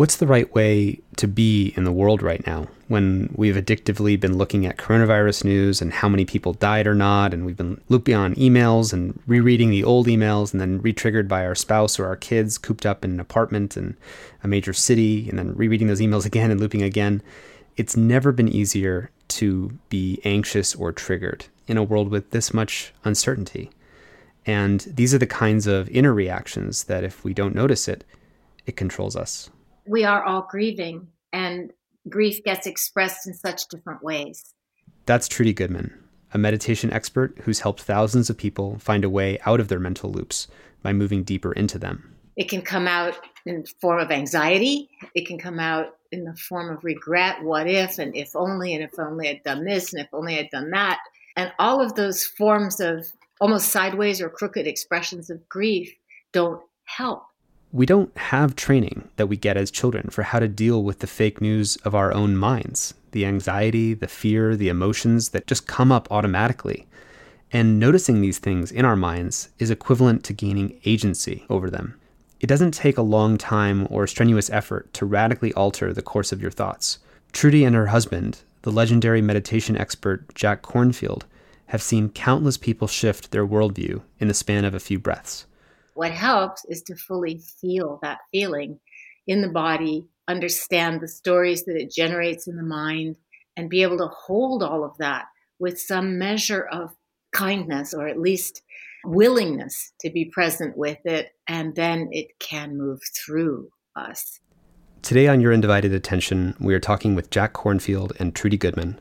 What's the right way to be in the world right now when we've addictively been looking at coronavirus news and how many people died or not, and we've been looping on emails and rereading the old emails and then retriggered by our spouse or our kids cooped up in an apartment in a major city and then rereading those emails again and looping again? It's never been easier to be anxious or triggered in a world with this much uncertainty. And these are the kinds of inner reactions that, if we don't notice it, it controls us we are all grieving, and grief gets expressed in such different ways. That's Trudy Goodman, a meditation expert who's helped thousands of people find a way out of their mental loops by moving deeper into them. It can come out in the form of anxiety. It can come out in the form of regret, what if, and if only, and if only I'd done this, and if only I'd done that. And all of those forms of almost sideways or crooked expressions of grief don't help we don't have training that we get as children for how to deal with the fake news of our own minds, the anxiety, the fear, the emotions that just come up automatically. And noticing these things in our minds is equivalent to gaining agency over them. It doesn't take a long time or strenuous effort to radically alter the course of your thoughts. Trudy and her husband, the legendary meditation expert Jack Kornfield, have seen countless people shift their worldview in the span of a few breaths. What helps is to fully feel that feeling in the body, understand the stories that it generates in the mind, and be able to hold all of that with some measure of kindness or at least willingness to be present with it. And then it can move through us. Today on Your Undivided Attention, we are talking with Jack Kornfield and Trudy Goodman,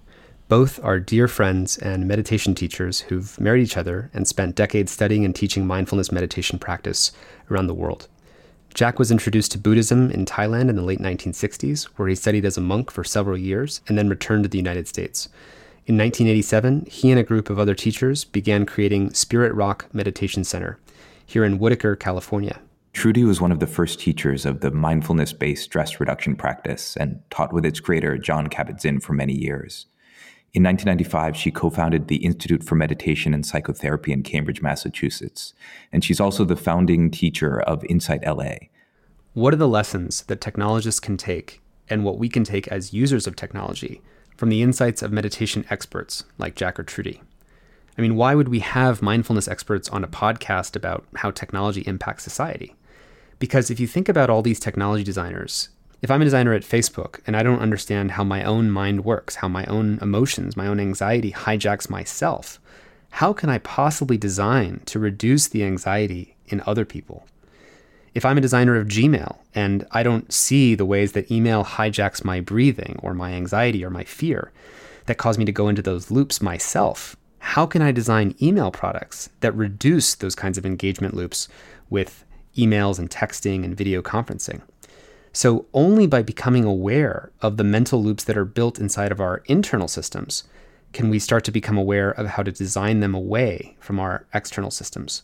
both are dear friends and meditation teachers who've married each other and spent decades studying and teaching mindfulness meditation practice around the world. Jack was introduced to Buddhism in Thailand in the late 1960s, where he studied as a monk for several years and then returned to the United States. In 1987, he and a group of other teachers began creating Spirit Rock Meditation Center here in Woodacre, California. Trudy was one of the first teachers of the mindfulness based stress reduction practice and taught with its creator, Jon Kabat Zinn, for many years. In 1995, she co founded the Institute for Meditation and Psychotherapy in Cambridge, Massachusetts. And she's also the founding teacher of Insight LA. What are the lessons that technologists can take and what we can take as users of technology from the insights of meditation experts like Jack or Trudy? I mean, why would we have mindfulness experts on a podcast about how technology impacts society? Because if you think about all these technology designers if I'm a designer at Facebook and I don't understand how my own mind works, how my own emotions, my own anxiety hijacks myself, how can I possibly design to reduce the anxiety in other people? If I'm a designer of Gmail and I don't see the ways that email hijacks my breathing or my anxiety or my fear that cause me to go into those loops myself, how can I design email products that reduce those kinds of engagement loops with emails and texting and video conferencing? So, only by becoming aware of the mental loops that are built inside of our internal systems can we start to become aware of how to design them away from our external systems.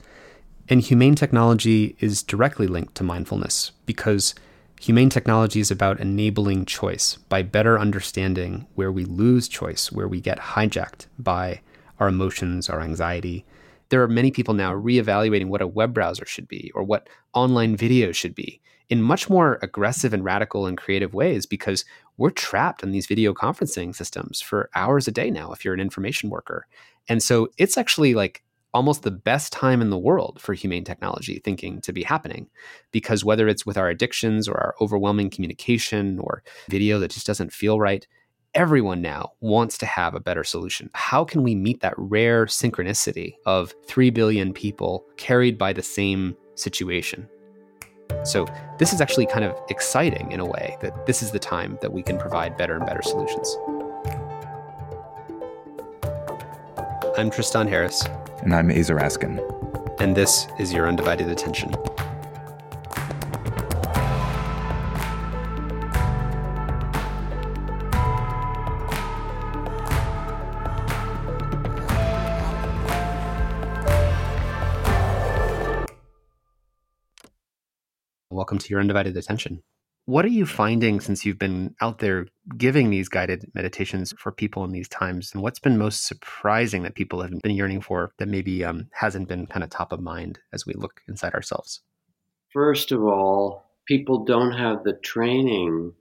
And humane technology is directly linked to mindfulness because humane technology is about enabling choice by better understanding where we lose choice, where we get hijacked by our emotions, our anxiety. There are many people now reevaluating what a web browser should be or what online video should be in much more aggressive and radical and creative ways because we're trapped in these video conferencing systems for hours a day now if you're an information worker. And so it's actually like almost the best time in the world for humane technology thinking to be happening because whether it's with our addictions or our overwhelming communication or video that just doesn't feel right everyone now wants to have a better solution. How can we meet that rare synchronicity of 3 billion people carried by the same situation? So, this is actually kind of exciting in a way that this is the time that we can provide better and better solutions. I'm Tristan Harris. And I'm Aza Raskin. And this is Your Undivided Attention. Welcome to your undivided attention. What are you finding since you've been out there giving these guided meditations for people in these times? And what's been most surprising that people have been yearning for that maybe um, hasn't been kind of top of mind as we look inside ourselves? First of all, people don't have the training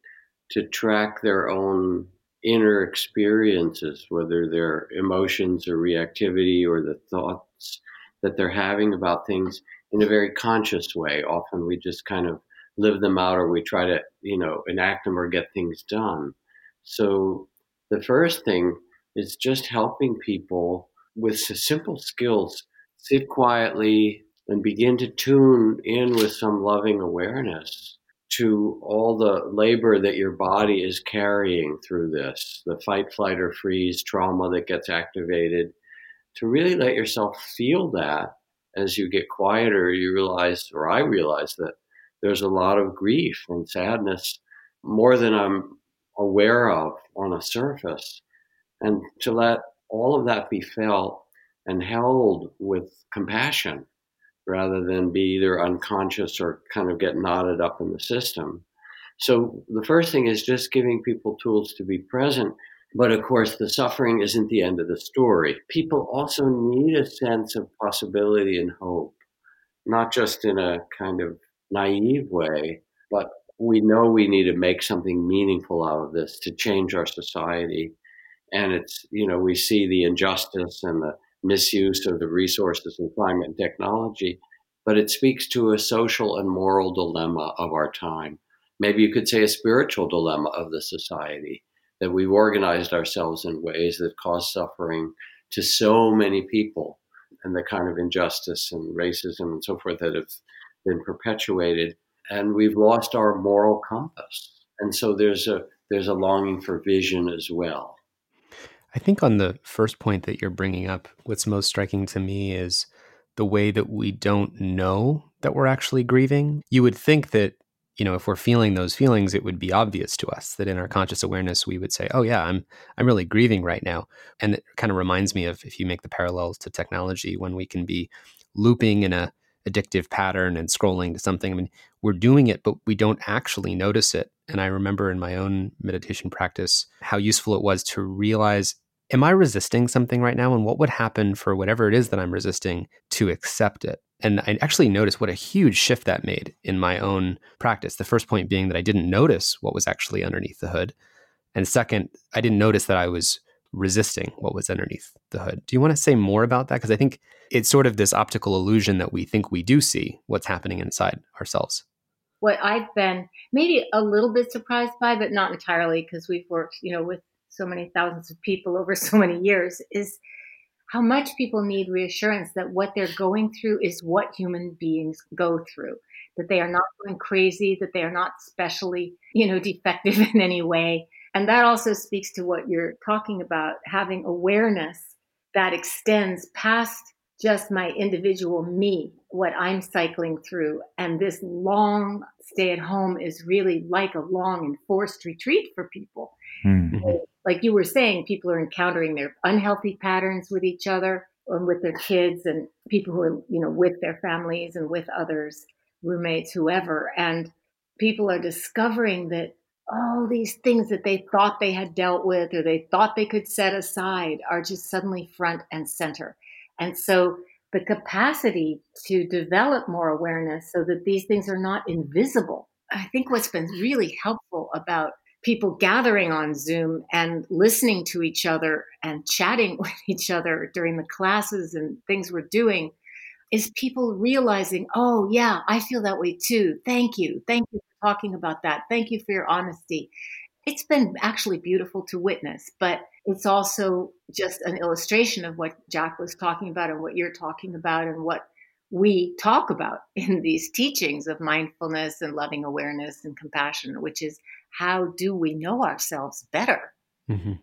to track their own inner experiences, whether they're emotions or reactivity or the thoughts that they're having about things in a very conscious way. Often we just kind of live them out or we try to, you know, enact them or get things done. So the first thing is just helping people with simple skills sit quietly and begin to tune in with some loving awareness to all the labor that your body is carrying through this, the fight, flight, or freeze trauma that gets activated, to really let yourself feel that as you get quieter, you realize, or I realize, that there's a lot of grief and sadness, more than I'm aware of on a surface. And to let all of that be felt and held with compassion rather than be either unconscious or kind of get knotted up in the system. So the first thing is just giving people tools to be present. But of course, the suffering isn't the end of the story. People also need a sense of possibility and hope, not just in a kind of naive way, but we know we need to make something meaningful out of this to change our society. And it's, you know, we see the injustice and the misuse of the resources and climate and technology, but it speaks to a social and moral dilemma of our time. Maybe you could say a spiritual dilemma of the society that we've organized ourselves in ways that cause suffering to so many people and the kind of injustice and racism and so forth that have been perpetuated and we've lost our moral compass and so there's a there's a longing for vision as well I think on the first point that you're bringing up, what's most striking to me is the way that we don't know that we're actually grieving. You would think that, you know, if we're feeling those feelings, it would be obvious to us that in our conscious awareness we would say, "Oh yeah, I'm I'm really grieving right now." And it kind of reminds me of if you make the parallels to technology when we can be looping in a addictive pattern and scrolling to something. I mean, we're doing it, but we don't actually notice it. And I remember in my own meditation practice how useful it was to realize am I resisting something right now? And what would happen for whatever it is that I'm resisting to accept it? And I actually noticed what a huge shift that made in my own practice. The first point being that I didn't notice what was actually underneath the hood. And second, I didn't notice that I was resisting what was underneath the hood. Do you want to say more about that? Because I think it's sort of this optical illusion that we think we do see what's happening inside ourselves. What I've been maybe a little bit surprised by, but not entirely, because we've worked, you know, with so many thousands of people over so many years is how much people need reassurance that what they're going through is what human beings go through that they are not going crazy that they are not specially you know defective in any way and that also speaks to what you're talking about having awareness that extends past just my individual me, what I'm cycling through. And this long stay at home is really like a long enforced retreat for people. Mm-hmm. Like you were saying, people are encountering their unhealthy patterns with each other and with their kids and people who are, you know, with their families and with others, roommates, whoever. And people are discovering that all these things that they thought they had dealt with or they thought they could set aside are just suddenly front and center. And so the capacity to develop more awareness so that these things are not invisible. I think what's been really helpful about people gathering on Zoom and listening to each other and chatting with each other during the classes and things we're doing is people realizing, oh, yeah, I feel that way too. Thank you. Thank you for talking about that. Thank you for your honesty. It's been actually beautiful to witness, but it's also just an illustration of what Jack was talking about and what you're talking about and what we talk about in these teachings of mindfulness and loving awareness and compassion, which is how do we know ourselves better? Mm-hmm.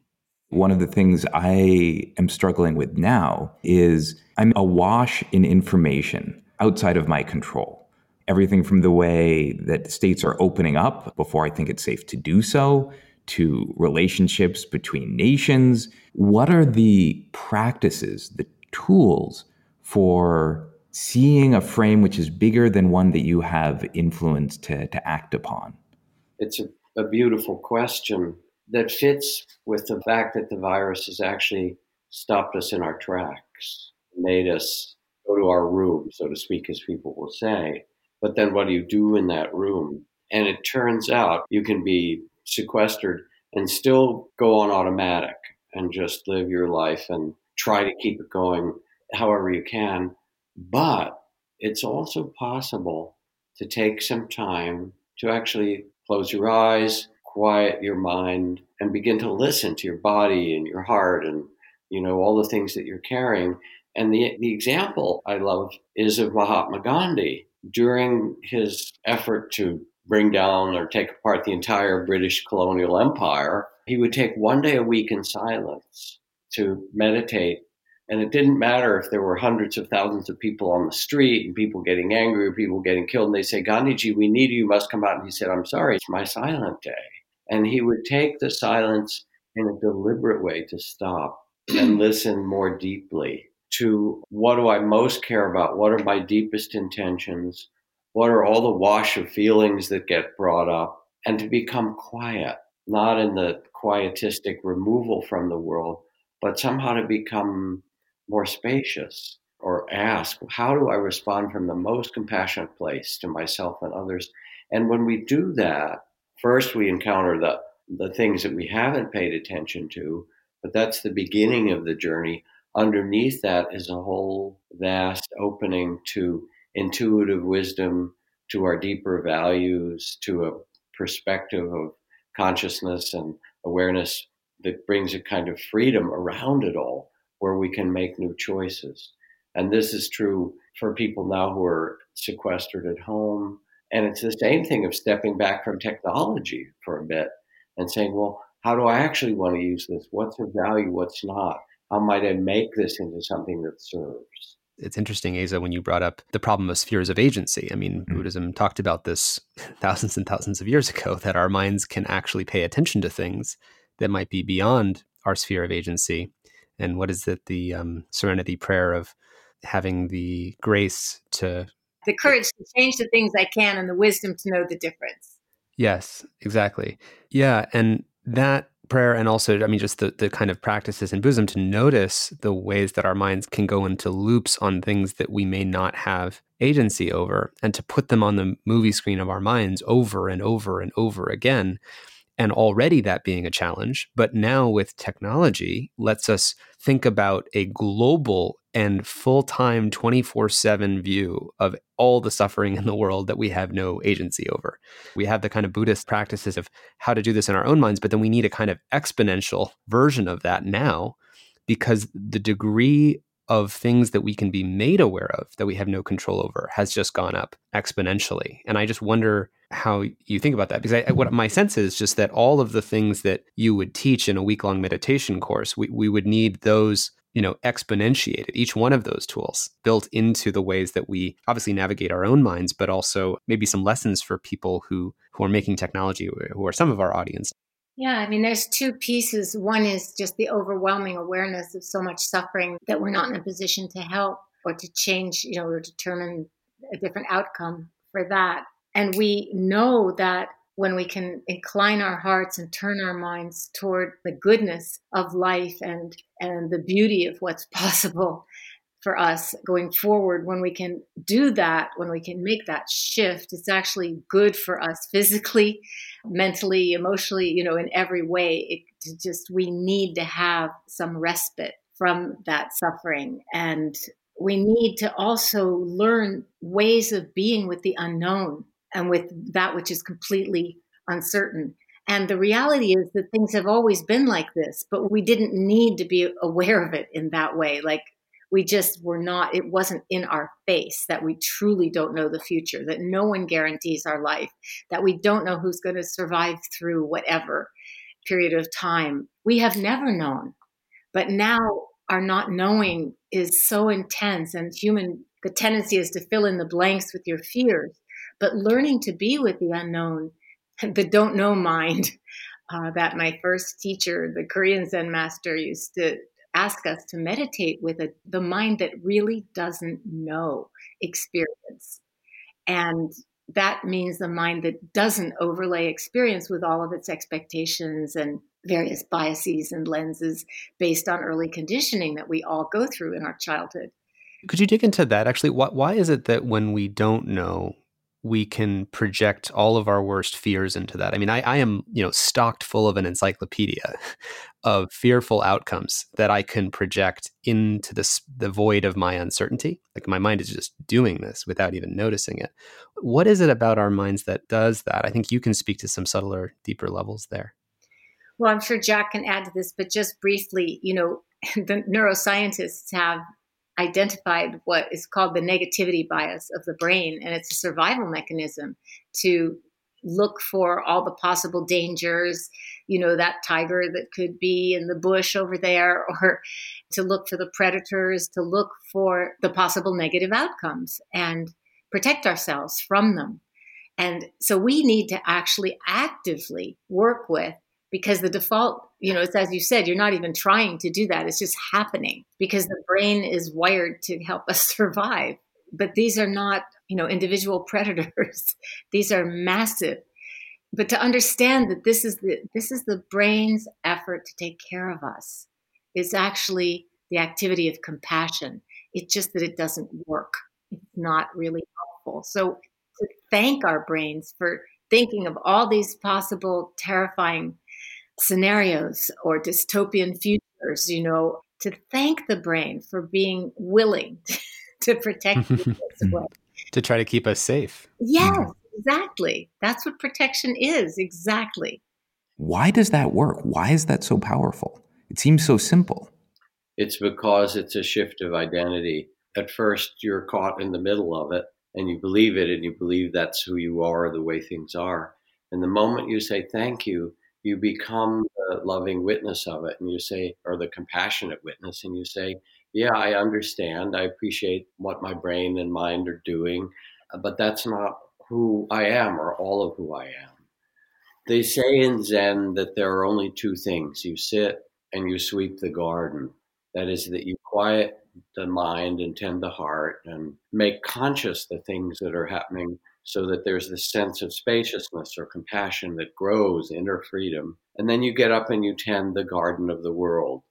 One of the things I am struggling with now is I'm awash in information outside of my control. Everything from the way that states are opening up before I think it's safe to do so, to relationships between nations. What are the practices, the tools for seeing a frame which is bigger than one that you have influence to, to act upon? It's a a beautiful question that fits with the fact that the virus has actually stopped us in our tracks, made us go to our room, so to speak, as people will say. But then what do you do in that room? And it turns out you can be sequestered and still go on automatic and just live your life and try to keep it going however you can. But it's also possible to take some time to actually close your eyes, quiet your mind, and begin to listen to your body and your heart and you know all the things that you're carrying. And the the example I love is of Mahatma Gandhi during his effort to bring down or take apart the entire British colonial empire. He would take one day a week in silence to meditate and it didn't matter if there were hundreds of thousands of people on the street and people getting angry or people getting killed. And they say, Gandhiji, we need you. You must come out. And he said, I'm sorry, it's my silent day. And he would take the silence in a deliberate way to stop and listen more deeply to what do I most care about? What are my deepest intentions? What are all the wash of feelings that get brought up? And to become quiet, not in the quietistic removal from the world, but somehow to become more spacious or ask, how do I respond from the most compassionate place to myself and others? And when we do that, first we encounter the, the things that we haven't paid attention to, but that's the beginning of the journey. Underneath that is a whole vast opening to intuitive wisdom, to our deeper values, to a perspective of consciousness and awareness that brings a kind of freedom around it all where we can make new choices. And this is true for people now who are sequestered at home. And it's the same thing of stepping back from technology for a bit and saying, well, how do I actually want to use this? What's of value? What's not? How might I make this into something that serves? It's interesting, Aza, when you brought up the problem of spheres of agency. I mean, mm-hmm. Buddhism talked about this thousands and thousands of years ago that our minds can actually pay attention to things that might be beyond our sphere of agency and what is it the um, serenity prayer of having the grace to the courage to change the things i can and the wisdom to know the difference. Yes exactly. Yeah and that prayer and also i mean just the, the kind of practices in buddhism to notice the ways that our minds can go into loops on things that we may not have agency over and to put them on the movie screen of our minds over and over and over again and already that being a challenge. But now with technology, lets us think about a global and full time 24 7 view of all the suffering in the world that we have no agency over. We have the kind of Buddhist practices of how to do this in our own minds, but then we need a kind of exponential version of that now because the degree of things that we can be made aware of that we have no control over has just gone up exponentially. And I just wonder how you think about that because I, what my sense is just that all of the things that you would teach in a week long meditation course we, we would need those you know exponentiated each one of those tools built into the ways that we obviously navigate our own minds but also maybe some lessons for people who who are making technology who are some of our audience yeah, I mean, there's two pieces. One is just the overwhelming awareness of so much suffering that we're not in a position to help or to change, you know, or determine a different outcome for that. And we know that when we can incline our hearts and turn our minds toward the goodness of life and and the beauty of what's possible for us going forward when we can do that when we can make that shift it's actually good for us physically mentally emotionally you know in every way. It just we need to have some respite from that suffering. And we need to also learn ways of being with the unknown and with that which is completely uncertain. And the reality is that things have always been like this, but we didn't need to be aware of it in that way. Like we just were not, it wasn't in our face that we truly don't know the future, that no one guarantees our life, that we don't know who's going to survive through whatever period of time. We have never known. But now our not knowing is so intense and human the tendency is to fill in the blanks with your fears but learning to be with the unknown, the don't know mind, uh, that my first teacher, the Korean Zen master, used to ask us to meditate with a, the mind that really doesn't know experience. And that means the mind that doesn't overlay experience with all of its expectations and various biases and lenses based on early conditioning that we all go through in our childhood. Could you dig into that actually? Why, why is it that when we don't know, we can project all of our worst fears into that. I mean, I, I, am, you know, stocked full of an encyclopedia of fearful outcomes that I can project into this the void of my uncertainty. Like my mind is just doing this without even noticing it. What is it about our minds that does that? I think you can speak to some subtler, deeper levels there. Well, I'm sure Jack can add to this, but just briefly, you know, the neuroscientists have identified what is called the negativity bias of the brain, and it's a survival mechanism to look for all the possible dangers, you know, that tiger that could be in the bush over there, or to look for the predators, to look for the possible negative outcomes and protect ourselves from them. And so we need to actually actively work with because the default, you know, it's as you said, you're not even trying to do that. It's just happening because the brain is wired to help us survive. But these are not, you know, individual predators. these are massive. But to understand that this is the this is the brain's effort to take care of us. It's actually the activity of compassion. It's just that it doesn't work. It's not really helpful. So to thank our brains for thinking of all these possible terrifying scenarios or dystopian futures, you know, to thank the brain for being willing to protect you to try to keep us safe. Yes, mm-hmm. exactly. That's what protection is. Exactly. Why does that work? Why is that so powerful? It seems so simple. It's because it's a shift of identity. At first, you're caught in the middle of it and you believe it and you believe that's who you are, the way things are. And the moment you say thank you, you become the loving witness of it and you say or the compassionate witness and you say yeah i understand. I appreciate what my brain and mind are doing uh, but that's not who i am or all of who i am. They say in zen that there are only two things. You sit and you sweep the garden. That is that you quiet the mind and tend the heart and make conscious the things that are happening so that there's this sense of spaciousness or compassion that grows, inner freedom. And then you get up and you tend the garden of the world.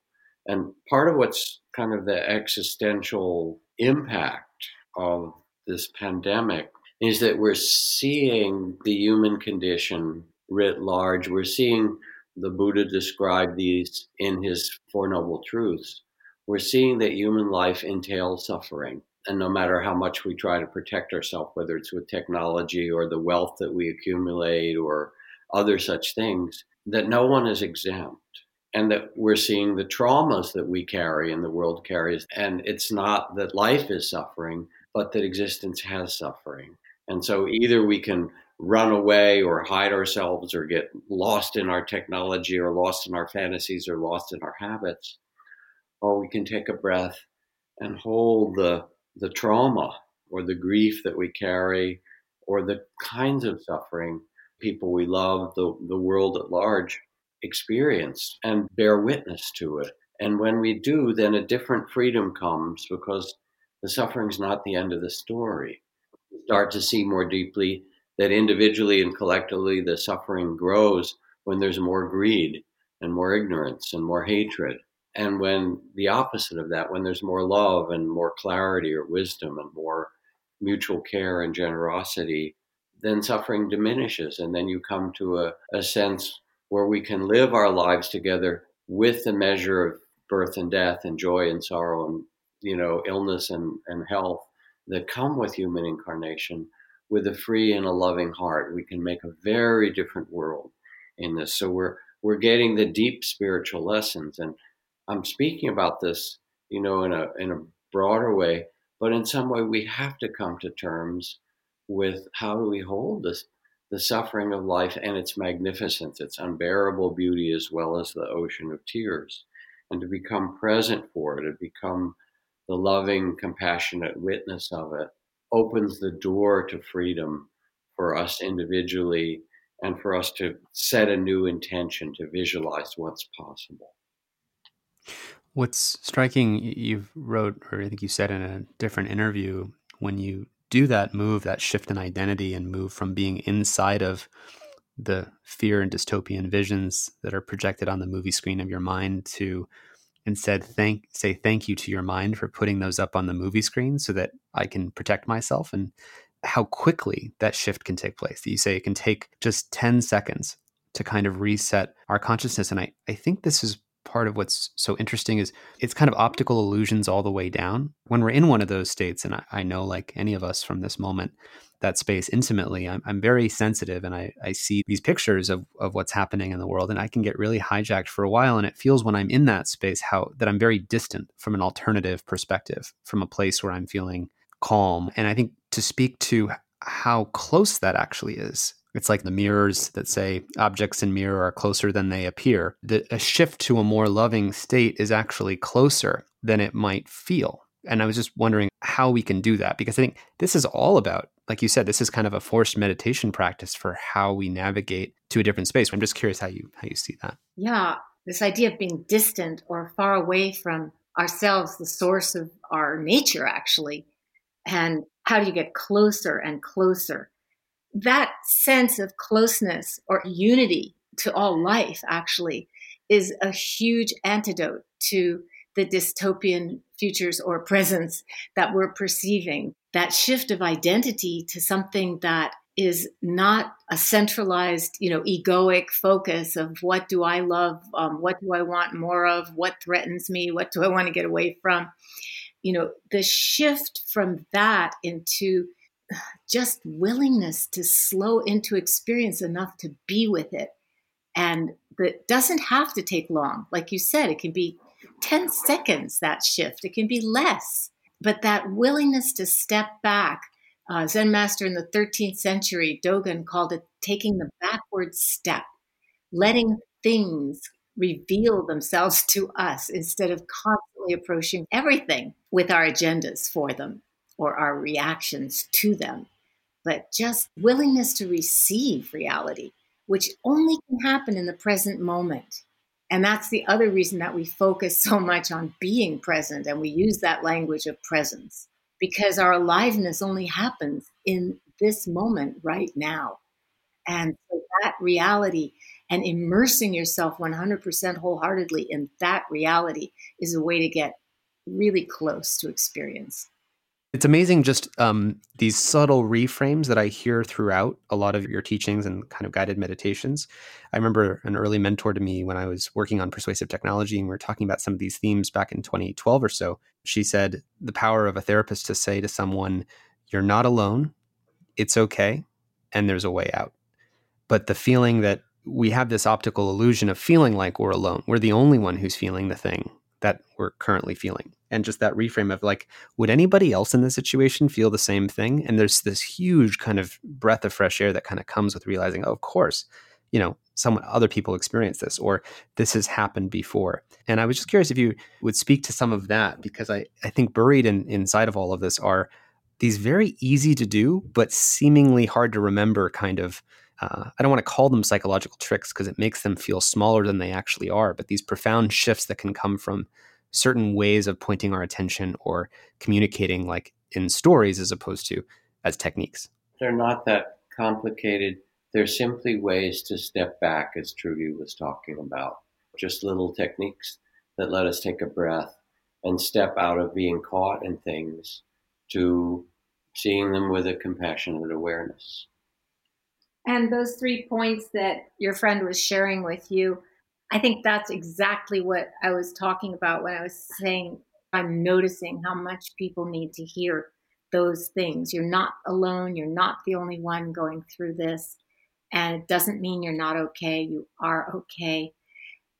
And part of what's kind of the existential impact of this pandemic is that we're seeing the human condition writ large. We're seeing the Buddha describe these in his Four Noble Truths. We're seeing that human life entails suffering and no matter how much we try to protect ourselves, whether it's with technology or the wealth that we accumulate or other such things, that no one is exempt. And that we're seeing the traumas that we carry and the world carries. And it's not that life is suffering, but that existence has suffering. And so either we can run away or hide ourselves or get lost in our technology or lost in our fantasies or lost in our habits, or we can take a breath and hold the the trauma or the grief that we carry or the kinds of suffering people we love, the, the world at large experience and bear witness to it. And when we do, then a different freedom comes because the suffering is not the end of the story. We start to see more deeply that individually and collectively the suffering grows when there's more greed and more ignorance and more hatred and when the opposite of that, when there's more love and more clarity or wisdom and more mutual care and generosity, then suffering diminishes. And then you come to a, a sense where we can live our lives together with the measure of birth and death and joy and sorrow and, you know, illness and, and health that come with human incarnation with a free and a loving heart. We can make a very different world in this. So we're, we're getting the deep spiritual lessons. And I'm speaking about this, you know, in a in a broader way, but in some way we have to come to terms with how do we hold this the suffering of life and its magnificence, its unbearable beauty, as well as the ocean of tears, and to become present for it, to become the loving, compassionate witness of it, opens the door to freedom for us individually and for us to set a new intention to visualize what's possible. What's striking, you've wrote, or I think you said in a different interview, when you do that move, that shift in identity and move from being inside of the fear and dystopian visions that are projected on the movie screen of your mind to instead thank say thank you to your mind for putting those up on the movie screen so that I can protect myself and how quickly that shift can take place. You say it can take just 10 seconds to kind of reset our consciousness. And I, I think this is part of what's so interesting is it's kind of optical illusions all the way down. When we're in one of those states, and I, I know like any of us from this moment, that space intimately, I'm, I'm very sensitive and I, I see these pictures of, of what's happening in the world and I can get really hijacked for a while. And it feels when I'm in that space how that I'm very distant from an alternative perspective, from a place where I'm feeling calm. And I think to speak to how close that actually is it's like the mirrors that say objects in mirror are closer than they appear. The, a shift to a more loving state is actually closer than it might feel. And I was just wondering how we can do that because I think this is all about, like you said, this is kind of a forced meditation practice for how we navigate to a different space. I'm just curious how you how you see that. Yeah, this idea of being distant or far away from ourselves, the source of our nature, actually, and how do you get closer and closer? That sense of closeness or unity to all life actually is a huge antidote to the dystopian futures or presents that we're perceiving. That shift of identity to something that is not a centralized, you know, egoic focus of what do I love, um, what do I want more of, what threatens me, what do I want to get away from. You know, the shift from that into just willingness to slow into experience enough to be with it. And that doesn't have to take long. Like you said, it can be 10 seconds, that shift, it can be less. But that willingness to step back, uh, Zen master in the 13th century, Dogen called it taking the backward step, letting things reveal themselves to us instead of constantly approaching everything with our agendas for them or our reactions to them, but just willingness to receive reality, which only can happen in the present moment. And that's the other reason that we focus so much on being present and we use that language of presence because our aliveness only happens in this moment right now. And so that reality and immersing yourself 100% wholeheartedly in that reality is a way to get really close to experience. It's amazing just um, these subtle reframes that I hear throughout a lot of your teachings and kind of guided meditations. I remember an early mentor to me when I was working on persuasive technology and we were talking about some of these themes back in 2012 or so. She said the power of a therapist to say to someone, You're not alone, it's okay, and there's a way out. But the feeling that we have this optical illusion of feeling like we're alone, we're the only one who's feeling the thing that we're currently feeling. And just that reframe of like would anybody else in this situation feel the same thing? And there's this huge kind of breath of fresh air that kind of comes with realizing oh, of course you know some other people experience this or this has happened before. And i was just curious if you would speak to some of that because i, I think buried in, inside of all of this are these very easy to do but seemingly hard to remember kind of uh, I don't want to call them psychological tricks because it makes them feel smaller than they actually are, but these profound shifts that can come from certain ways of pointing our attention or communicating like in stories as opposed to as techniques. They're not that complicated. They're simply ways to step back, as Trudy was talking about. Just little techniques that let us take a breath and step out of being caught in things to seeing them with a compassionate awareness. And those three points that your friend was sharing with you, I think that's exactly what I was talking about when I was saying I'm noticing how much people need to hear those things. You're not alone. You're not the only one going through this. And it doesn't mean you're not okay. You are okay.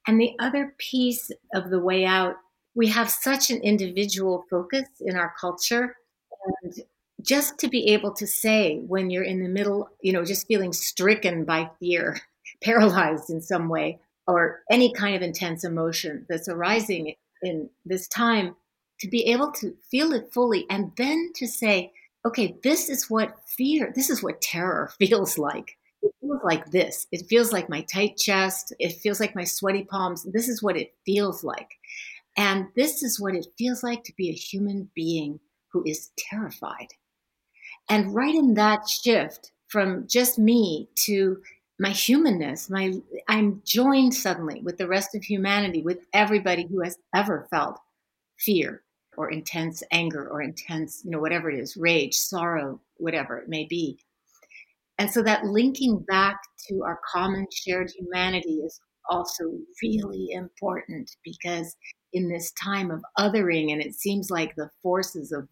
And the other piece of the way out, we have such an individual focus in our culture. And just to be able to say when you're in the middle, you know, just feeling stricken by fear, paralyzed in some way, or any kind of intense emotion that's arising in this time, to be able to feel it fully and then to say, okay, this is what fear, this is what terror feels like. It feels like this. It feels like my tight chest. It feels like my sweaty palms. This is what it feels like. And this is what it feels like to be a human being who is terrified. And right in that shift from just me to my humanness, my I'm joined suddenly with the rest of humanity, with everybody who has ever felt fear or intense anger or intense, you know, whatever it is, rage, sorrow, whatever it may be. And so that linking back to our common shared humanity is also really important because in this time of othering, and it seems like the forces of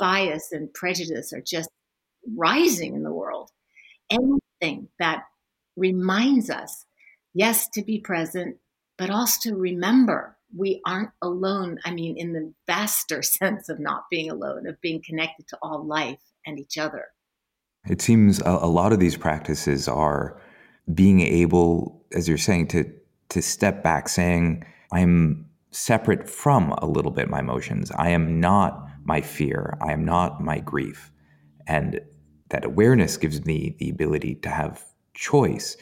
bias and prejudice are just rising in the world, anything that reminds us, yes, to be present, but also to remember we aren't alone. I mean, in the vaster sense of not being alone, of being connected to all life and each other. It seems a, a lot of these practices are being able, as you're saying, to to step back, saying, I'm separate from a little bit my emotions. I am not my fear. I am not my grief. And that awareness gives me the ability to have choice.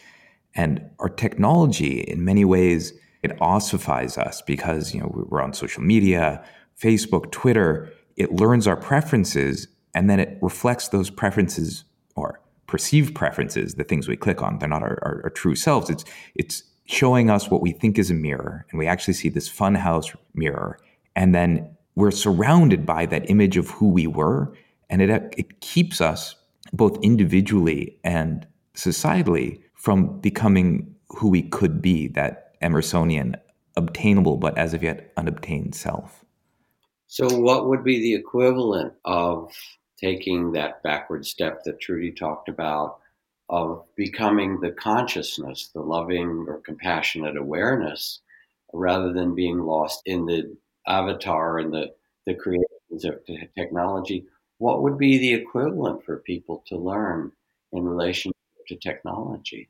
And our technology, in many ways, it ossifies us because you know we're on social media, Facebook, Twitter. It learns our preferences and then it reflects those preferences or perceived preferences, the things we click on. They're not our, our, our true selves. It's it's showing us what we think is a mirror, and we actually see this funhouse mirror, and then we're surrounded by that image of who we were, and it it keeps us both individually and societally from becoming who we could be, that Emersonian, obtainable but as of yet unobtained self. So, what would be the equivalent of taking that backward step that Trudy talked about of becoming the consciousness, the loving or compassionate awareness, rather than being lost in the avatar and the, the creations of technology? What would be the equivalent for people to learn in relation to technology?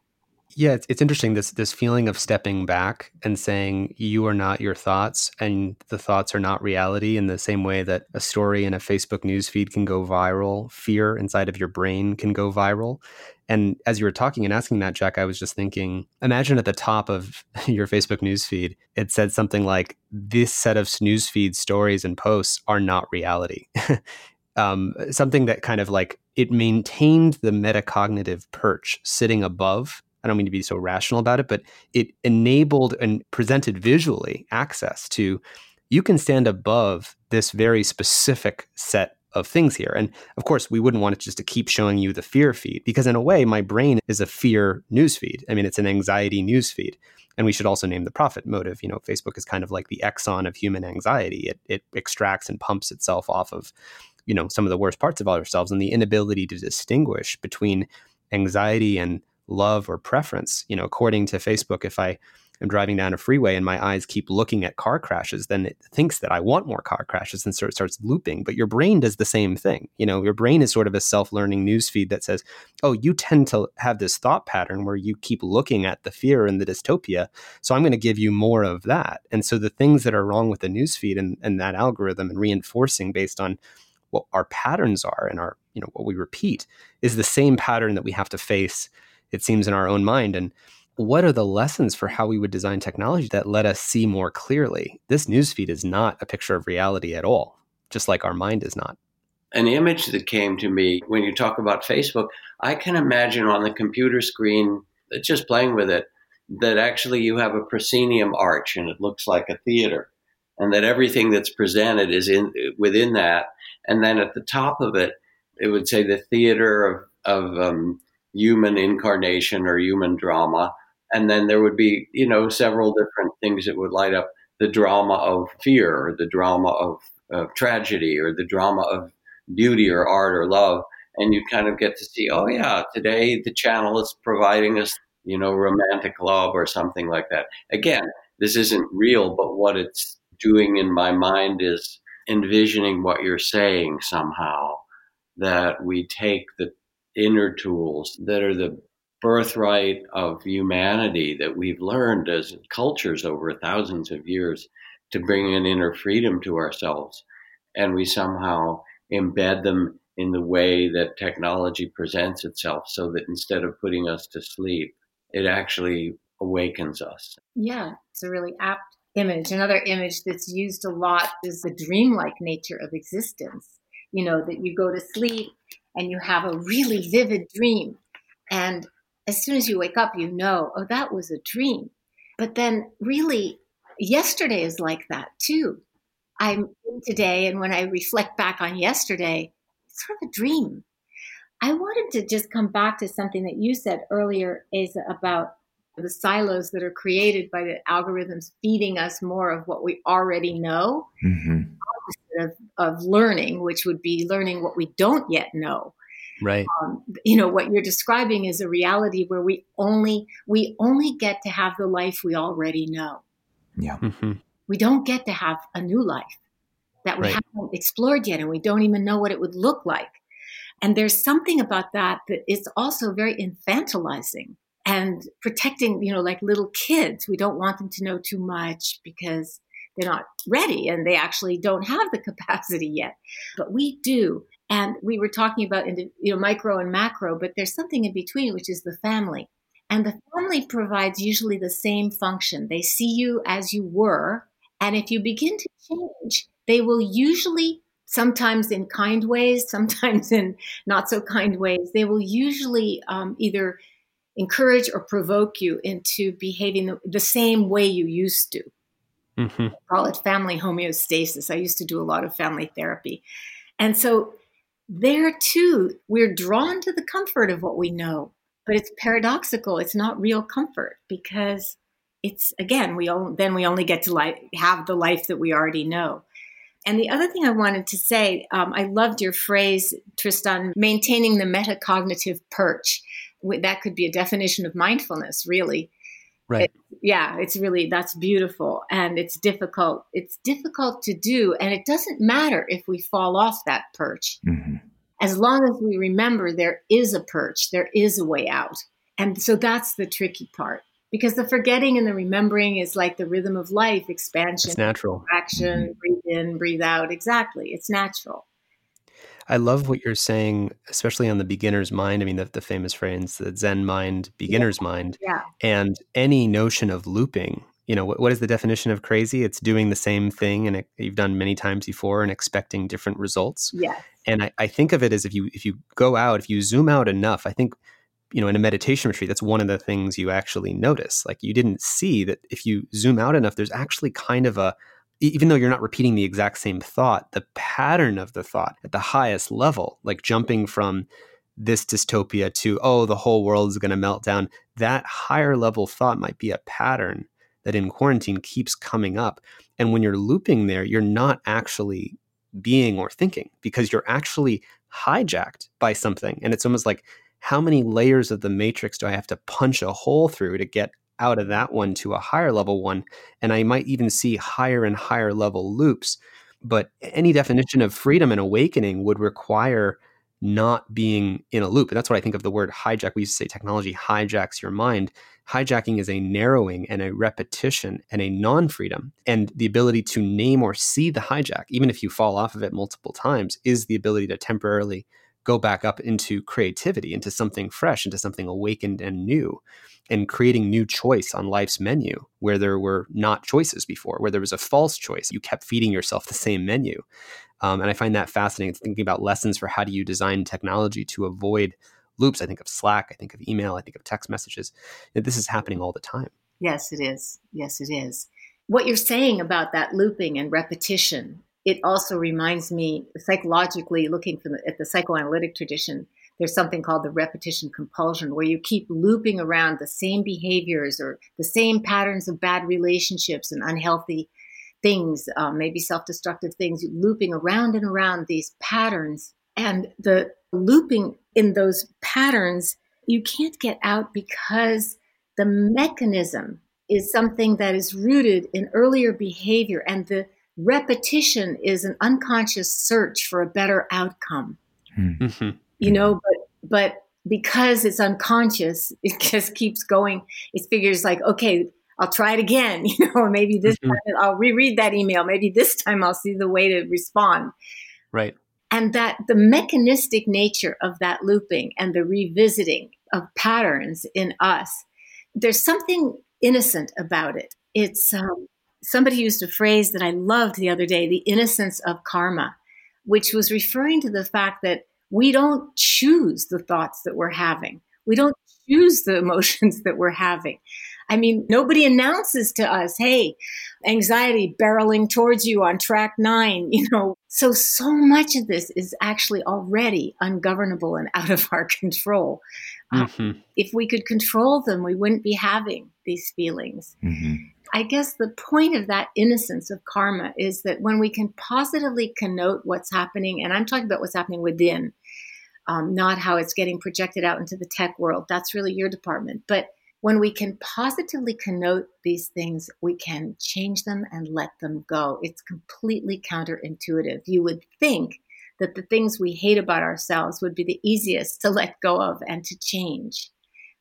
Yeah, it's, it's interesting this this feeling of stepping back and saying you are not your thoughts and the thoughts are not reality in the same way that a story in a Facebook news feed can go viral, fear inside of your brain can go viral. And as you were talking and asking that, Jack, I was just thinking, imagine at the top of your Facebook newsfeed, it said something like, this set of news feed stories and posts are not reality. um, something that kind of like it maintained the metacognitive perch sitting above I don't mean to be so rational about it, but it enabled and presented visually access to you can stand above this very specific set of things here. And of course, we wouldn't want it just to keep showing you the fear feed because, in a way, my brain is a fear news feed. I mean, it's an anxiety news feed. And we should also name the profit motive. You know, Facebook is kind of like the Exxon of human anxiety. It, it extracts and pumps itself off of, you know, some of the worst parts of ourselves and the inability to distinguish between anxiety and love or preference. You know, according to Facebook, if I am driving down a freeway and my eyes keep looking at car crashes, then it thinks that I want more car crashes and so it starts looping. But your brain does the same thing. You know, your brain is sort of a self-learning news feed that says, oh, you tend to have this thought pattern where you keep looking at the fear and the dystopia. So I'm going to give you more of that. And so the things that are wrong with the news feed and, and that algorithm and reinforcing based on what our patterns are and our, you know, what we repeat is the same pattern that we have to face it seems, in our own mind. And what are the lessons for how we would design technology that let us see more clearly? This newsfeed is not a picture of reality at all, just like our mind is not. An image that came to me when you talk about Facebook, I can imagine on the computer screen, just playing with it, that actually you have a proscenium arch and it looks like a theater and that everything that's presented is in within that and then at the top of it it would say the theater of, of um, human incarnation or human drama. And then there would be, you know, several different things that would light up the drama of fear or the drama of, of tragedy or the drama of beauty or art or love. And you kind of get to see, oh, yeah, today the channel is providing us, you know, romantic love or something like that. Again, this isn't real, but what it's doing in my mind is envisioning what you're saying somehow that we take the inner tools that are the birthright of humanity that we've learned as cultures over thousands of years to bring an inner freedom to ourselves. And we somehow embed them in the way that technology presents itself so that instead of putting us to sleep, it actually awakens us. Yeah, it's a really apt image. Another image that's used a lot is the dreamlike nature of existence. You know, that you go to sleep and you have a really vivid dream. And as soon as you wake up, you know, oh, that was a dream. But then, really, yesterday is like that too. I'm today, and when I reflect back on yesterday, it's sort of a dream. I wanted to just come back to something that you said earlier, is about the silos that are created by the algorithms feeding us more of what we already know, mm-hmm. Of, of learning, which would be learning what we don't yet know. Right. Um, you know what you're describing is a reality where we only we only get to have the life we already know. Yeah. Mm-hmm. We don't get to have a new life that we right. haven't explored yet, and we don't even know what it would look like. And there's something about that that is also very infantilizing and protecting, you know, like little kids. We don't want them to know too much because they're not ready and they actually don't have the capacity yet. But we do. And we were talking about, you know, micro and macro, but there's something in between, which is the family. And the family provides usually the same function. They see you as you were. And if you begin to change, they will usually sometimes in kind ways, sometimes in not so kind ways. They will usually um, either encourage or provoke you into behaving the, the same way you used to. Mm-hmm. call it family homeostasis. I used to do a lot of family therapy. And so there too, we're drawn to the comfort of what we know, but it's paradoxical. It's not real comfort because it's again, we only, then we only get to li- have the life that we already know. And the other thing I wanted to say, um, I loved your phrase, Tristan, maintaining the metacognitive perch. That could be a definition of mindfulness, really. Right. It, yeah, it's really, that's beautiful. And it's difficult. It's difficult to do. And it doesn't matter if we fall off that perch. Mm-hmm. As long as we remember there is a perch, there is a way out. And so that's the tricky part because the forgetting and the remembering is like the rhythm of life expansion it's natural action mm-hmm. breathe in breathe out exactly it's natural i love what you're saying especially on the beginner's mind i mean the, the famous phrase the zen mind beginner's yeah. mind yeah. and any notion of looping you know what, what is the definition of crazy it's doing the same thing and it, you've done many times before and expecting different results yeah and I, I think of it as if you if you go out if you zoom out enough i think you know in a meditation retreat that's one of the things you actually notice like you didn't see that if you zoom out enough there's actually kind of a even though you're not repeating the exact same thought the pattern of the thought at the highest level like jumping from this dystopia to oh the whole world is going to melt down that higher level thought might be a pattern that in quarantine keeps coming up. And when you're looping there you're not actually being or thinking because you're actually hijacked by something. And it's almost like how many layers of the matrix do I have to punch a hole through to get out of that one to a higher level one? And I might even see higher and higher level loops. But any definition of freedom and awakening would require not being in a loop. And that's what I think of the word hijack. We used to say technology hijacks your mind. Hijacking is a narrowing and a repetition and a non freedom. And the ability to name or see the hijack, even if you fall off of it multiple times, is the ability to temporarily go back up into creativity, into something fresh, into something awakened and new, and creating new choice on life's menu where there were not choices before, where there was a false choice. You kept feeding yourself the same menu. Um, and I find that fascinating, thinking about lessons for how do you design technology to avoid loops. I think of Slack, I think of email, I think of text messages. This is happening all the time. Yes, it is. Yes, it is. What you're saying about that looping and repetition it also reminds me psychologically looking the, at the psychoanalytic tradition there's something called the repetition compulsion where you keep looping around the same behaviors or the same patterns of bad relationships and unhealthy things um, maybe self-destructive things looping around and around these patterns. And the looping in those patterns you can't get out because the mechanism is something that is rooted in earlier behavior and the repetition is an unconscious search for a better outcome. Hmm. Mm-hmm. You know, but but because it's unconscious, it just keeps going. It figures like, okay, I'll try it again. You know, maybe this mm-hmm. time I'll reread that email. Maybe this time I'll see the way to respond. Right. And that the mechanistic nature of that looping and the revisiting of patterns in us, there's something innocent about it. It's um, somebody used a phrase that I loved the other day the innocence of karma, which was referring to the fact that we don't choose the thoughts that we're having. We don't choose the emotions that we're having. I mean, nobody announces to us, hey, anxiety barreling towards you on track nine, you know. So, so much of this is actually already ungovernable and out of our control. Uh, mm-hmm. if we could control them, we wouldn't be having these feelings. Mm-hmm. I guess the point of that innocence of karma is that when we can positively connote what's happening, and I'm talking about what's happening within, um, not how it's getting projected out into the tech world. That's really your department. But when we can positively connote these things, we can change them and let them go. It's completely counterintuitive. You would think that the things we hate about ourselves would be the easiest to let go of and to change.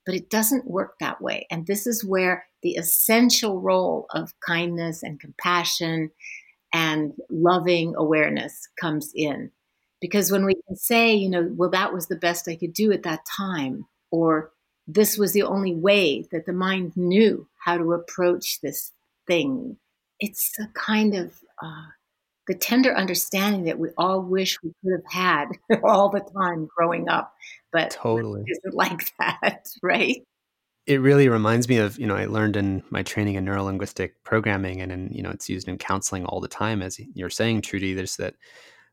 But it doesn't work that way. And this is where the essential role of kindness and compassion and loving awareness comes in. Because when we can say, you know, well, that was the best I could do at that time, or this was the only way that the mind knew how to approach this thing. It's a kind of uh, the tender understanding that we all wish we could have had all the time growing up, but totally isn't like that, right? It really reminds me of you know I learned in my training in neurolinguistic programming, and in you know it's used in counseling all the time. As you're saying, Trudy, there's that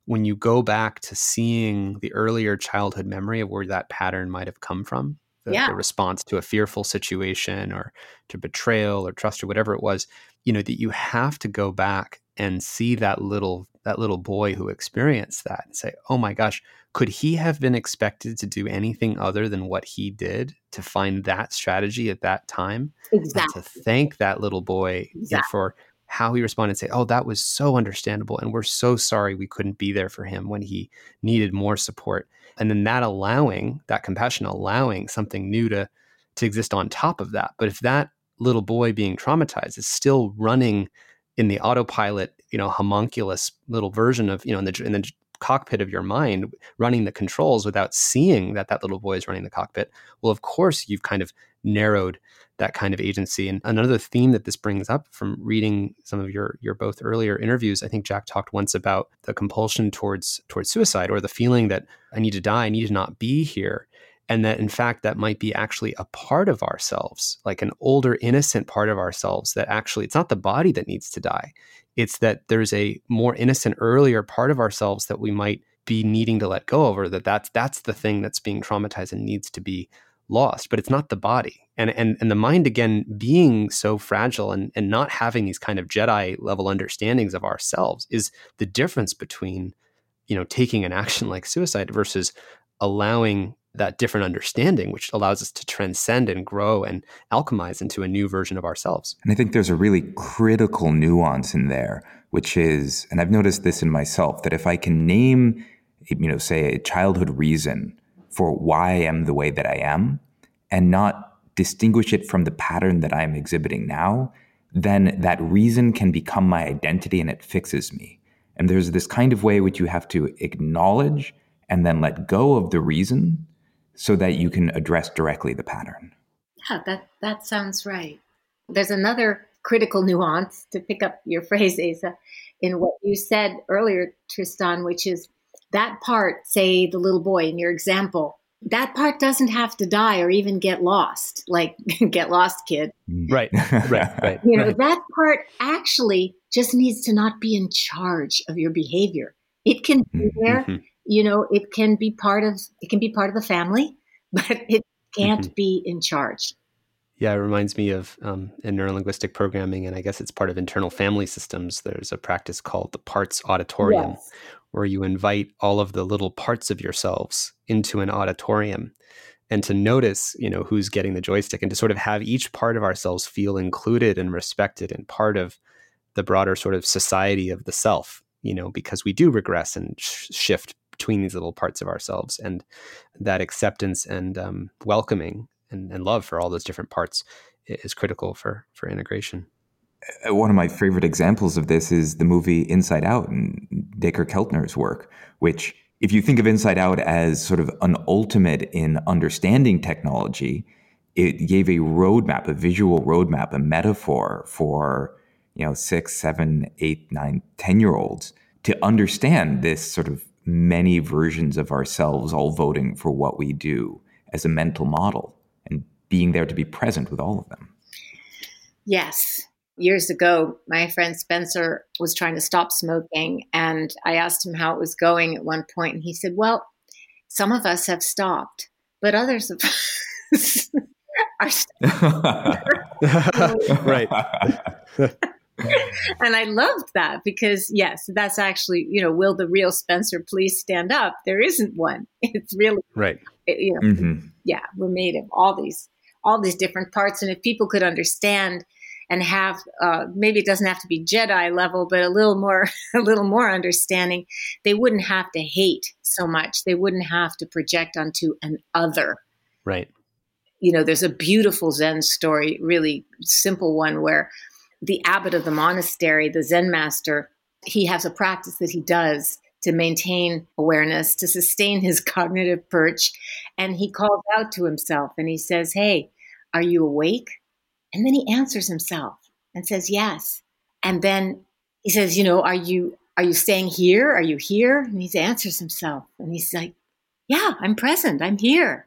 when you go back to seeing the earlier childhood memory of where that pattern might have come from, the, yeah. the response to a fearful situation or to betrayal or trust or whatever it was you know that you have to go back and see that little that little boy who experienced that and say oh my gosh could he have been expected to do anything other than what he did to find that strategy at that time exactly and to thank that little boy exactly. for how he responded and say oh that was so understandable and we're so sorry we couldn't be there for him when he needed more support and then that allowing that compassion allowing something new to to exist on top of that but if that little boy being traumatized is still running in the autopilot you know homunculus little version of you know in the in the cockpit of your mind running the controls without seeing that that little boy is running the cockpit well of course you've kind of narrowed that kind of agency. And another theme that this brings up from reading some of your your both earlier interviews i think jack talked once about the compulsion towards towards suicide or the feeling that i need to die i need to not be here and that in fact that might be actually a part of ourselves like an older innocent part of ourselves that actually it's not the body that needs to die. It's that there's a more innocent earlier part of ourselves that we might be needing to let go of or that that's that's the thing that's being traumatized and needs to be lost but it's not the body. And and and the mind again being so fragile and and not having these kind of jedi level understandings of ourselves is the difference between you know taking an action like suicide versus allowing that different understanding which allows us to transcend and grow and alchemize into a new version of ourselves and i think there's a really critical nuance in there which is and i've noticed this in myself that if i can name you know say a childhood reason for why i am the way that i am and not distinguish it from the pattern that I'm exhibiting now, then that reason can become my identity and it fixes me. And there's this kind of way which you have to acknowledge and then let go of the reason so that you can address directly the pattern. Yeah, that, that sounds right. There's another critical nuance to pick up your phrase, Aza, in what you said earlier, Tristan, which is that part, say the little boy in your example, that part doesn't have to die or even get lost, like get lost, kid. Right, right, right. you know, right. that part actually just needs to not be in charge of your behavior. It can be mm-hmm. there, mm-hmm. You know, it can be part of it can be part of the family, but it can't mm-hmm. be in charge. Yeah, it reminds me of um, in neurolinguistic programming, and I guess it's part of internal family systems. There's a practice called the parts auditorium, yes where you invite all of the little parts of yourselves into an auditorium and to notice you know who's getting the joystick and to sort of have each part of ourselves feel included and respected and part of the broader sort of society of the self you know because we do regress and sh- shift between these little parts of ourselves and that acceptance and um, welcoming and, and love for all those different parts is critical for for integration. Uh, one of my favorite examples of this is the movie Inside Out and Dacre Keltner's work, which, if you think of Inside Out as sort of an ultimate in understanding technology, it gave a roadmap, a visual roadmap, a metaphor for you know six, seven, eight, nine, ten year olds to understand this sort of many versions of ourselves all voting for what we do as a mental model. And being there to be present with all of them. Yes. Years ago, my friend Spencer was trying to stop smoking, and I asked him how it was going at one point, and he said, Well, some of us have stopped, but others of us are right. and I loved that because yes, that's actually you know, will the real Spencer please stand up? There isn't one. It's really right. It, you know, mm-hmm. yeah, we're made of all these all these different parts, and if people could understand and have uh, maybe it doesn't have to be Jedi level, but a little more a little more understanding, they wouldn't have to hate so much. They wouldn't have to project onto an other. Right. You know, there's a beautiful Zen story, really simple one where the abbot of the monastery, the Zen master, he has a practice that he does to maintain awareness, to sustain his cognitive perch. And he calls out to himself and he says, Hey, are you awake? And then he answers himself and says, Yes. And then he says, You know, are you are you staying here? Are you here? And he answers himself and he's like, Yeah, I'm present. I'm here.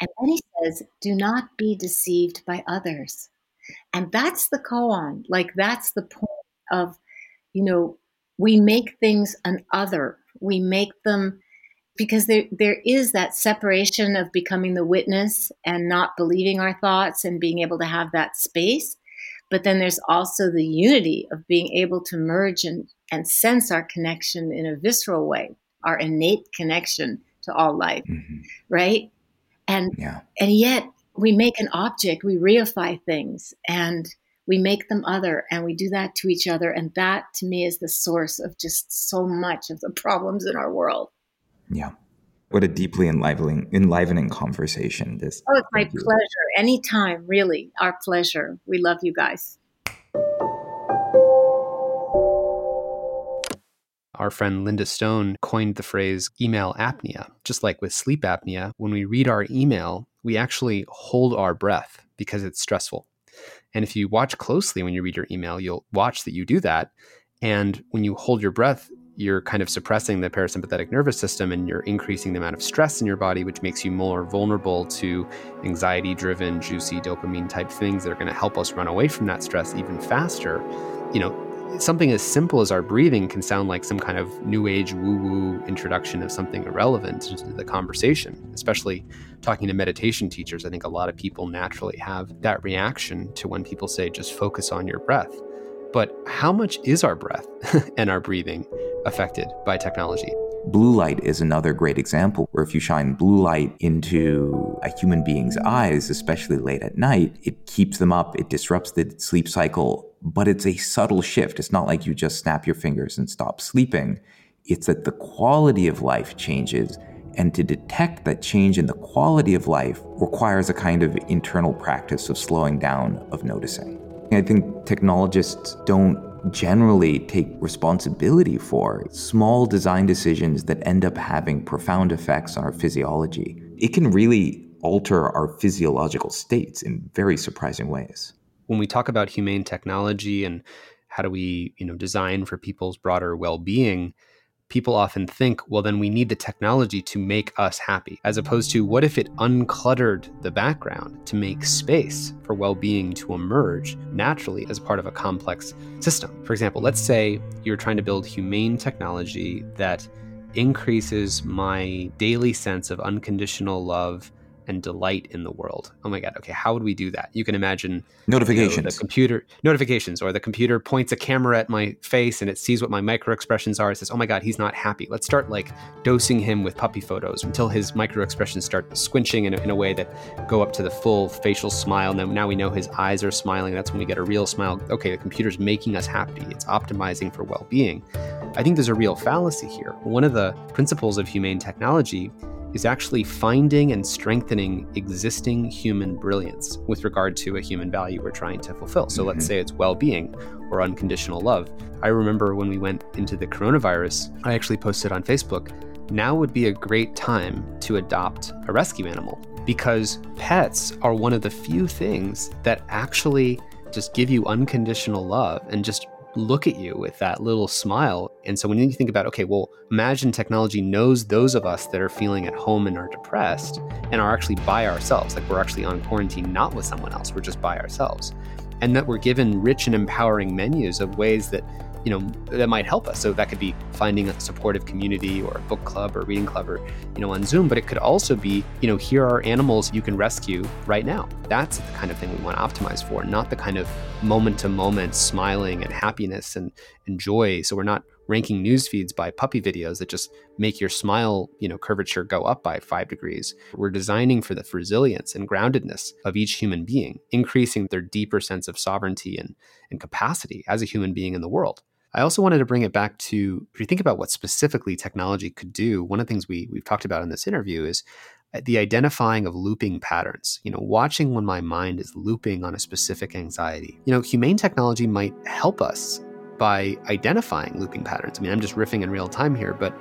And then he says, Do not be deceived by others. And that's the koan. Like, that's the point of, you know, we make things an other. We make them because there, there is that separation of becoming the witness and not believing our thoughts and being able to have that space. But then there's also the unity of being able to merge and, and sense our connection in a visceral way, our innate connection to all life, mm-hmm. right? And yeah. and yet we make an object, we reify things and we make them other and we do that to each other. And that to me is the source of just so much of the problems in our world. Yeah. What a deeply enlivening, enlivening conversation. This. Oh, it's my pleasure. Anytime, really. Our pleasure. We love you guys. Our friend Linda Stone coined the phrase email apnea. Just like with sleep apnea, when we read our email, we actually hold our breath because it's stressful. And if you watch closely when you read your email, you'll watch that you do that. And when you hold your breath, you're kind of suppressing the parasympathetic nervous system and you're increasing the amount of stress in your body, which makes you more vulnerable to anxiety driven, juicy dopamine type things that are going to help us run away from that stress even faster. You know, something as simple as our breathing can sound like some kind of new age woo woo introduction of something irrelevant to the conversation, especially talking to meditation teachers. I think a lot of people naturally have that reaction to when people say, just focus on your breath. But how much is our breath and our breathing affected by technology? Blue light is another great example where if you shine blue light into a human being's eyes, especially late at night, it keeps them up, it disrupts the sleep cycle, but it's a subtle shift. It's not like you just snap your fingers and stop sleeping. It's that the quality of life changes. And to detect that change in the quality of life requires a kind of internal practice of slowing down, of noticing. I think technologists don't generally take responsibility for small design decisions that end up having profound effects on our physiology. It can really alter our physiological states in very surprising ways. When we talk about humane technology and how do we, you know, design for people's broader well-being, people often think, well, then we need the technology to make us happy, as opposed to what if it uncluttered the background to make space for well being to emerge naturally as part of a complex system? For example, let's say you're trying to build humane technology that increases my daily sense of unconditional love and delight in the world. Oh my God. Okay. How would we do that? You can imagine notifications, you know, the computer notifications, or the computer points a camera at my face and it sees what my micro expressions are. It says, oh my God, he's not happy. Let's start like dosing him with puppy photos until his micro expressions start squinching in a, in a way that go up to the full facial smile. And then now we know his eyes are smiling. That's when we get a real smile. Okay. The computer's making us happy. It's optimizing for well being. I think there's a real fallacy here. One of the principles of humane technology is actually finding and strengthening existing human brilliance with regard to a human value we're trying to fulfill. So mm-hmm. let's say it's well being or unconditional love. I remember when we went into the coronavirus, I actually posted on Facebook now would be a great time to adopt a rescue animal because pets are one of the few things that actually just give you unconditional love and just look at you with that little smile. And so when you think about, okay, well, imagine technology knows those of us that are feeling at home and are depressed and are actually by ourselves, like we're actually on quarantine, not with someone else, we're just by ourselves. And that we're given rich and empowering menus of ways that you know that might help us so that could be finding a supportive community or a book club or reading club or you know on zoom but it could also be you know here are animals you can rescue right now that's the kind of thing we want to optimize for not the kind of moment to moment smiling and happiness and, and joy so we're not ranking news feeds by puppy videos that just make your smile, you know, curvature go up by five degrees. We're designing for the resilience and groundedness of each human being, increasing their deeper sense of sovereignty and, and capacity as a human being in the world. I also wanted to bring it back to if you think about what specifically technology could do, one of the things we, we've talked about in this interview is uh, the identifying of looping patterns, you know, watching when my mind is looping on a specific anxiety. You know, humane technology might help us by identifying looping patterns. I mean, I'm just riffing in real time here, but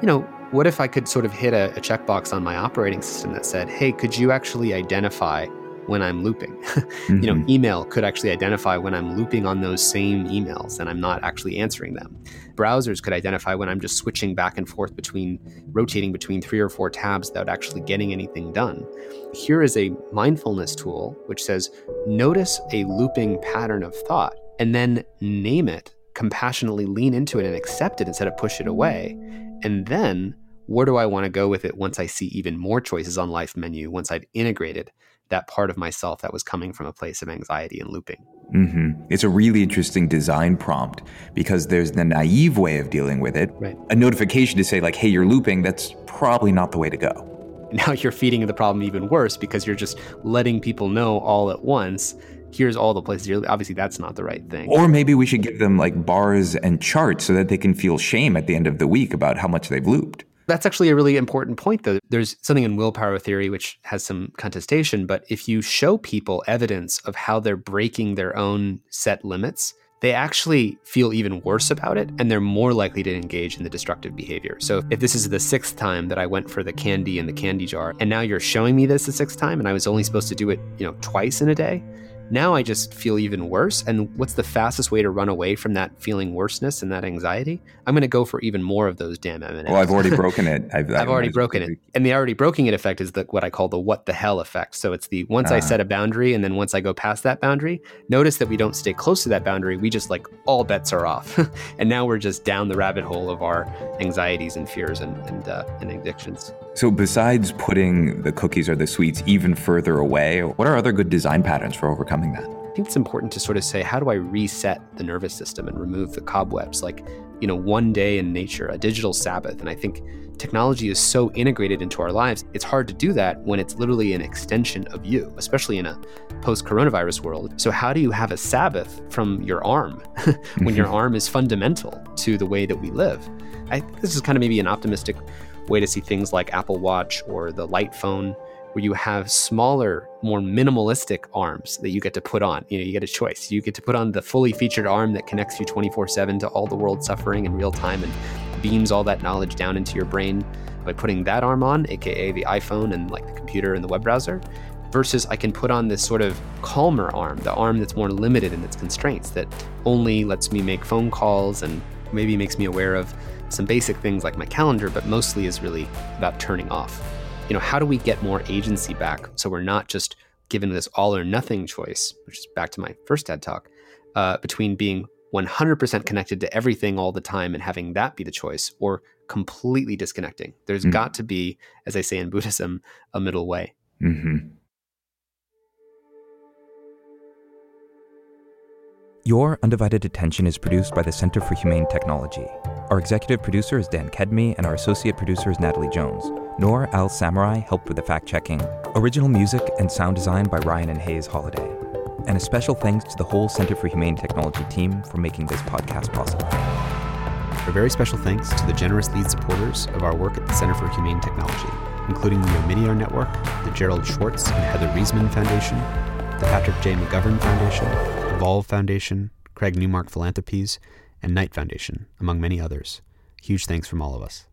you know, what if I could sort of hit a, a checkbox on my operating system that said, "Hey, could you actually identify when I'm looping?" mm-hmm. You know, mm-hmm. email could actually identify when I'm looping on those same emails and I'm not actually answering them. Browsers could identify when I'm just switching back and forth between rotating between three or four tabs without actually getting anything done. Here is a mindfulness tool which says, "Notice a looping pattern of thought." And then name it compassionately lean into it and accept it instead of push it away. And then where do I want to go with it once I see even more choices on life menu, once I've integrated that part of myself that was coming from a place of anxiety and looping. Mm-hmm. It's a really interesting design prompt because there's the naive way of dealing with it. Right. A notification to say, like, hey, you're looping, that's probably not the way to go. Now you're feeding the problem even worse because you're just letting people know all at once here's all the places you're obviously that's not the right thing or maybe we should give them like bars and charts so that they can feel shame at the end of the week about how much they've looped that's actually a really important point though there's something in willpower theory which has some contestation but if you show people evidence of how they're breaking their own set limits they actually feel even worse about it and they're more likely to engage in the destructive behavior. So if this is the sixth time that I went for the candy in the candy jar and now you're showing me this the sixth time and I was only supposed to do it, you know, twice in a day, now I just feel even worse. And what's the fastest way to run away from that feeling worseness and that anxiety? I'm going to go for even more of those damn M&Ms. Well, I've already broken it. I've, I've, I've already broken it. And the already broken it effect is the what I call the what the hell effect. So it's the once uh-huh. I set a boundary and then once I go past that boundary, notice that we don't stay close to that boundary. We just like all bets are off. and now we're just down the rabbit hole of our anxieties and fears and and, uh, and addictions. So besides putting the cookies or the sweets even further away, what are other good design patterns for overcoming that? I think it's important to sort of say, how do I reset the nervous system and remove the cobwebs? Like, you know, one day in nature, a digital Sabbath. And I think technology is so integrated into our lives, it's hard to do that when it's literally an extension of you, especially in a post coronavirus world. So, how do you have a Sabbath from your arm when your mm-hmm. arm is fundamental to the way that we live? I think this is kind of maybe an optimistic way to see things like Apple Watch or the light phone where you have smaller, more minimalistic arms that you get to put on. You know, you get a choice. You get to put on the fully featured arm that connects you 24/7 to all the world suffering in real time and beams all that knowledge down into your brain by putting that arm on, aka the iPhone and like the computer and the web browser. Versus, I can put on this sort of calmer arm, the arm that's more limited in its constraints, that only lets me make phone calls and maybe makes me aware of some basic things like my calendar, but mostly is really about turning off you know, how do we get more agency back so we're not just given this all or nothing choice, which is back to my first TED talk, uh, between being 100% connected to everything all the time and having that be the choice or completely disconnecting. There's mm-hmm. got to be, as I say in Buddhism, a middle way. Mm-hmm. Your Undivided Attention is produced by the Center for Humane Technology. Our executive producer is Dan Kedmi, and our associate producer is Natalie Jones. Noor Al-Samarrai helped with the fact checking. Original music and sound design by Ryan and Hayes Holiday. And a special thanks to the whole Center for Humane Technology team for making this podcast possible. A very special thanks to the generous lead supporters of our work at the Center for Humane Technology, including the Omidyar Network, the Gerald Schwartz and Heather Reisman Foundation, the Patrick J. McGovern Foundation, Evolve Foundation, Craig Newmark Philanthropies, and Knight Foundation, among many others. Huge thanks from all of us.